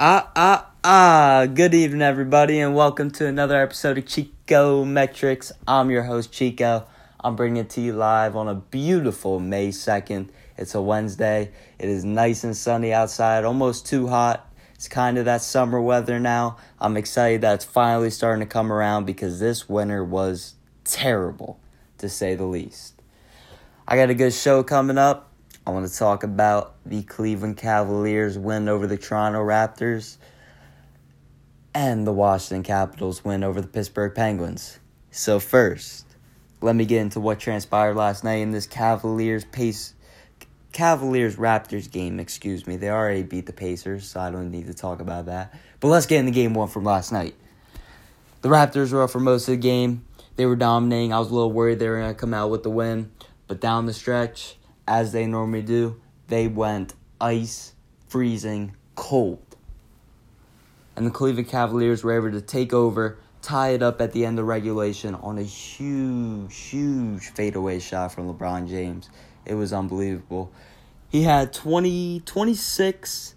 Ah, ah, ah. Good evening, everybody, and welcome to another episode of Chico Metrics. I'm your host, Chico. I'm bringing it to you live on a beautiful May 2nd. It's a Wednesday. It is nice and sunny outside, almost too hot. It's kind of that summer weather now. I'm excited that it's finally starting to come around because this winter was terrible, to say the least. I got a good show coming up. I want to talk about the Cleveland Cavaliers win over the Toronto Raptors and the Washington Capitals win over the Pittsburgh Penguins. So first, let me get into what transpired last night in this Cavaliers pace Cavaliers Raptors game, excuse me. They already beat the Pacers, so I don't need to talk about that. But let's get into game 1 from last night. The Raptors were up for most of the game. They were dominating. I was a little worried they were going to come out with the win, but down the stretch, as they normally do, they went ice freezing cold. And the Cleveland Cavaliers were able to take over, tie it up at the end of regulation on a huge, huge fadeaway shot from LeBron James. It was unbelievable. He had 20, 26,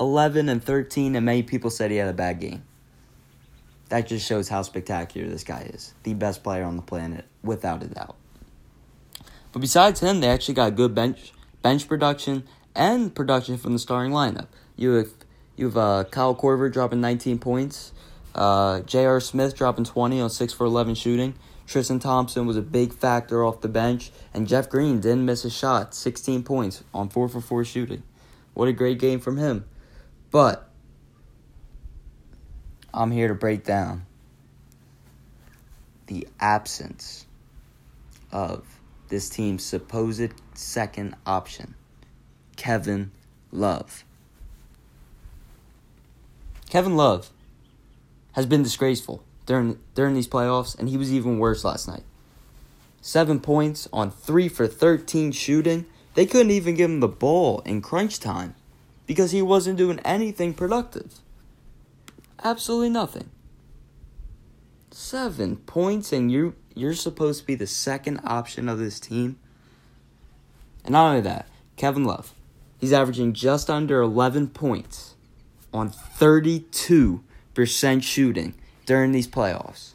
11, and 13, and many people said he had a bad game. That just shows how spectacular this guy is. The best player on the planet, without a doubt. But besides him, they actually got good bench bench production and production from the starting lineup. You have you have uh, Kyle Korver dropping 19 points, uh, J.R. Smith dropping 20 on 6 for 11 shooting. Tristan Thompson was a big factor off the bench, and Jeff Green didn't miss a shot, 16 points on 4 for 4 shooting. What a great game from him. But I'm here to break down the absence of this team's supposed second option, Kevin Love. Kevin Love has been disgraceful during during these playoffs, and he was even worse last night. Seven points on three for 13 shooting. They couldn't even give him the ball in crunch time because he wasn't doing anything productive. Absolutely nothing. Seven points, and you you're supposed to be the second option of this team. And not only that, Kevin Love, he's averaging just under 11 points on 32% shooting during these playoffs.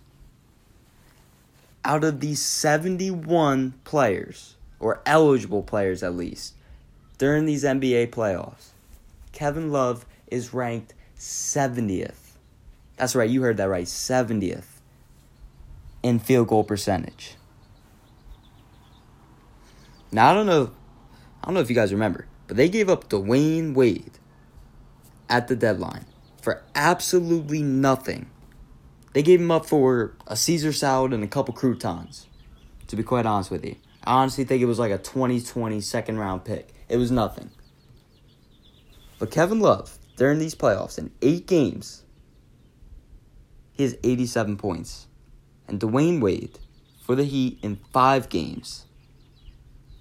Out of these 71 players, or eligible players at least, during these NBA playoffs, Kevin Love is ranked 70th. That's right, you heard that right, 70th in field goal percentage. Now I don't know I don't know if you guys remember, but they gave up Dwyane Wade at the deadline for absolutely nothing. They gave him up for a Caesar salad and a couple croutons. To be quite honest with you. I honestly think it was like a 2020 second round pick. It was nothing. But Kevin Love, during these playoffs, in eight games, he has 87 points and Dwyane Wade for the Heat in five games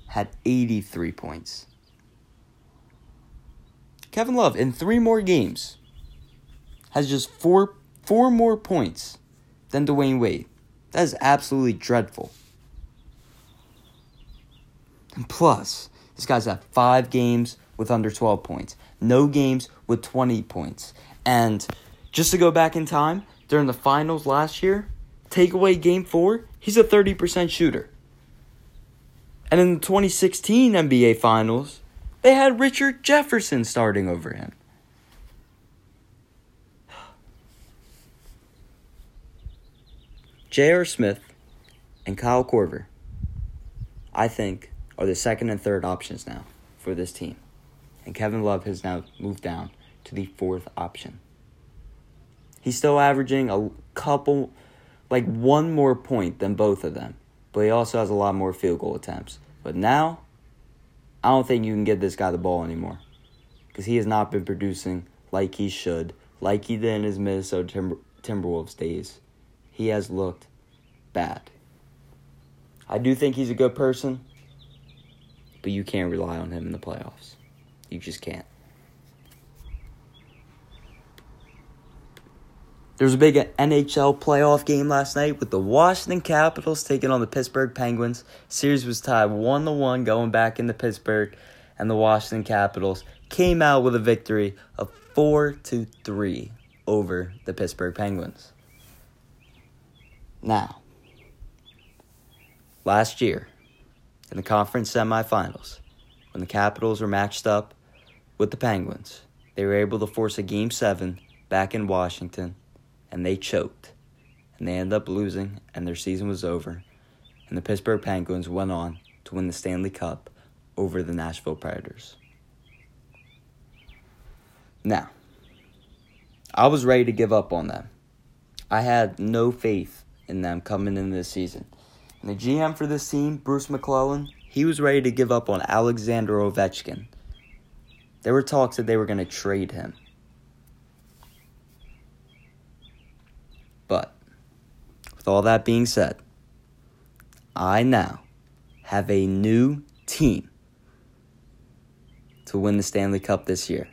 had 83 points. Kevin Love in three more games has just four four more points than Dwyane Wade. That is absolutely dreadful. And plus, this guy's had five games with under 12 points, no games with 20 points. And just to go back in time, during the finals last year, take away game four, he's a 30% shooter. And in the 2016 NBA Finals, they had Richard Jefferson starting over him. J.R. Smith and Kyle Korver, I think, are the second and third options now for this team. And Kevin Love has now moved down to the fourth option. He's still averaging a couple like one more point than both of them, but he also has a lot more field goal attempts. But now, I don't think you can give this guy the ball anymore because he has not been producing like he should, like he did in his Minnesota Timber- Timberwolves days. He has looked bad. I do think he's a good person, but you can't rely on him in the playoffs. You just can't. There was a big NHL playoff game last night with the Washington Capitals taking on the Pittsburgh Penguins. Series was tied 1 to 1 going back into Pittsburgh. and the Washington Capitals came out with a victory of 4 to 3 over the Pittsburgh Penguins. Now, last year in the conference semifinals, when the Capitals were matched up with the Penguins, they were able to force a game 7 back in Washington and they choked. And they ended up losing and their season was over. And the Pittsburgh Penguins went on to win the Stanley Cup over the Nashville Predators. Now, I was ready to give up on them. I had no faith in them coming into this season. And the GM for this team, Bruce MacLellan, he was ready to give up on Alexander Ovechkin. There were talks that they were going to trade him. But, with all that being said, I now have a new team to win the Stanley Cup this year.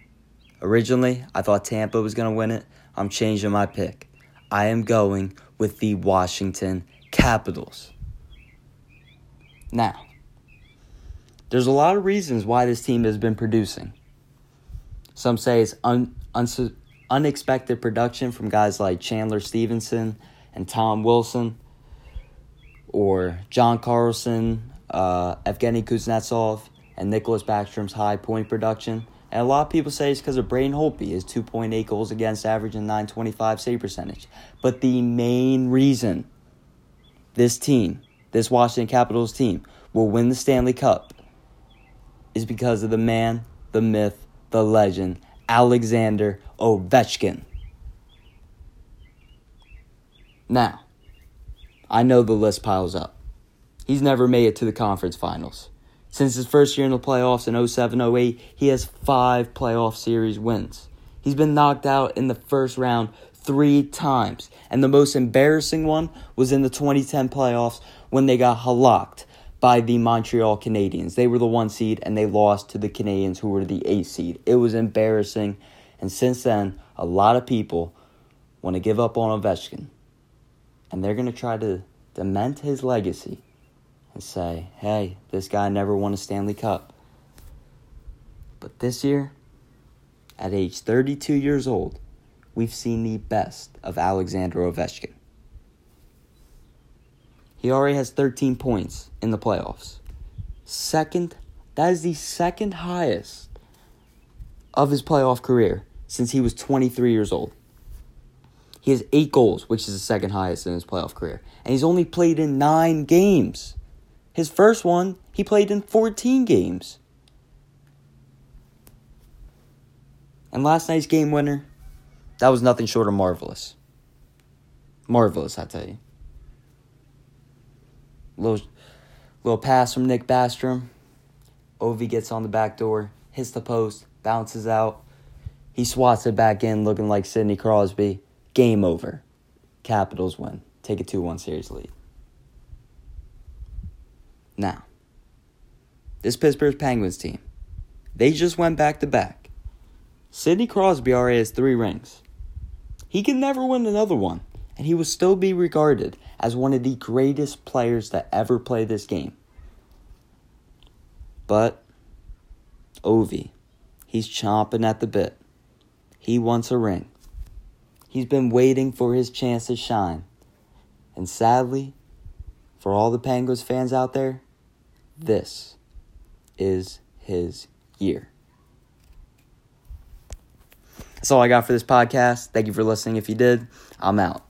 Originally, I thought Tampa was going to win it. I'm changing my pick. I am going with the Washington Capitals. Now, there's a lot of reasons why this team has been producing. Some say it's un, un, unexpected production from guys like Chandler Stephenson and Tom Wilson, or John Carlson, uh, Evgeny Kuznetsov, and Nicholas Backstrom's high point production. And a lot of people say it's because of Braden Holtby, his 2.8 goals against average and 925 save percentage. But the main reason this team, this Washington Capitals team, will win the Stanley Cup is because of the man, the myth, the legend, Alexander Ovechkin. Now, I know the list piles up. He's never made it to the conference finals. Since his first year in the playoffs in 07 08, he has five playoff series wins. He's been knocked out in the first round three times. And the most embarrassing one was in the 2010 playoffs when they got halocked by the Montreal Canadiens. They were the one seed and they lost to the Canadiens, who were the eight seed. It was embarrassing. And since then, a lot of people want to give up on Ovechkin. And they're going to try to dement his legacy and say, hey, this guy never won a Stanley Cup. But this year, at age 32 years old, we've seen the best of Alexander Ovechkin. He already has 13 points in the playoffs. Second, that is the second highest of his playoff career since he was 23 years old. He has eight goals, which is the second highest in his playoff career. And he's only played in nine games. His first one, he played in 14 games. And last night's game winner, that was nothing short of marvelous. Marvelous, I tell you. Little, little pass from Nick Backstrom. Ovi gets on the back door, hits the post, bounces out. He swats it back in, looking like Sidney Crosby. Game over. Capitals win. Take a 2 1 series lead. Now, this Pittsburgh Penguins team, they just went back to back. Sidney Crosby already has three rings. He can never win another one, and he will still be regarded as one of the greatest players that ever play this game. But Ovi, he's chomping at the bit. He wants a ring. He's been waiting for his chance to shine. And sadly, for all the Penguins fans out there, this is his year. That's all I got for this podcast. Thank you for listening. If you did, I'm out.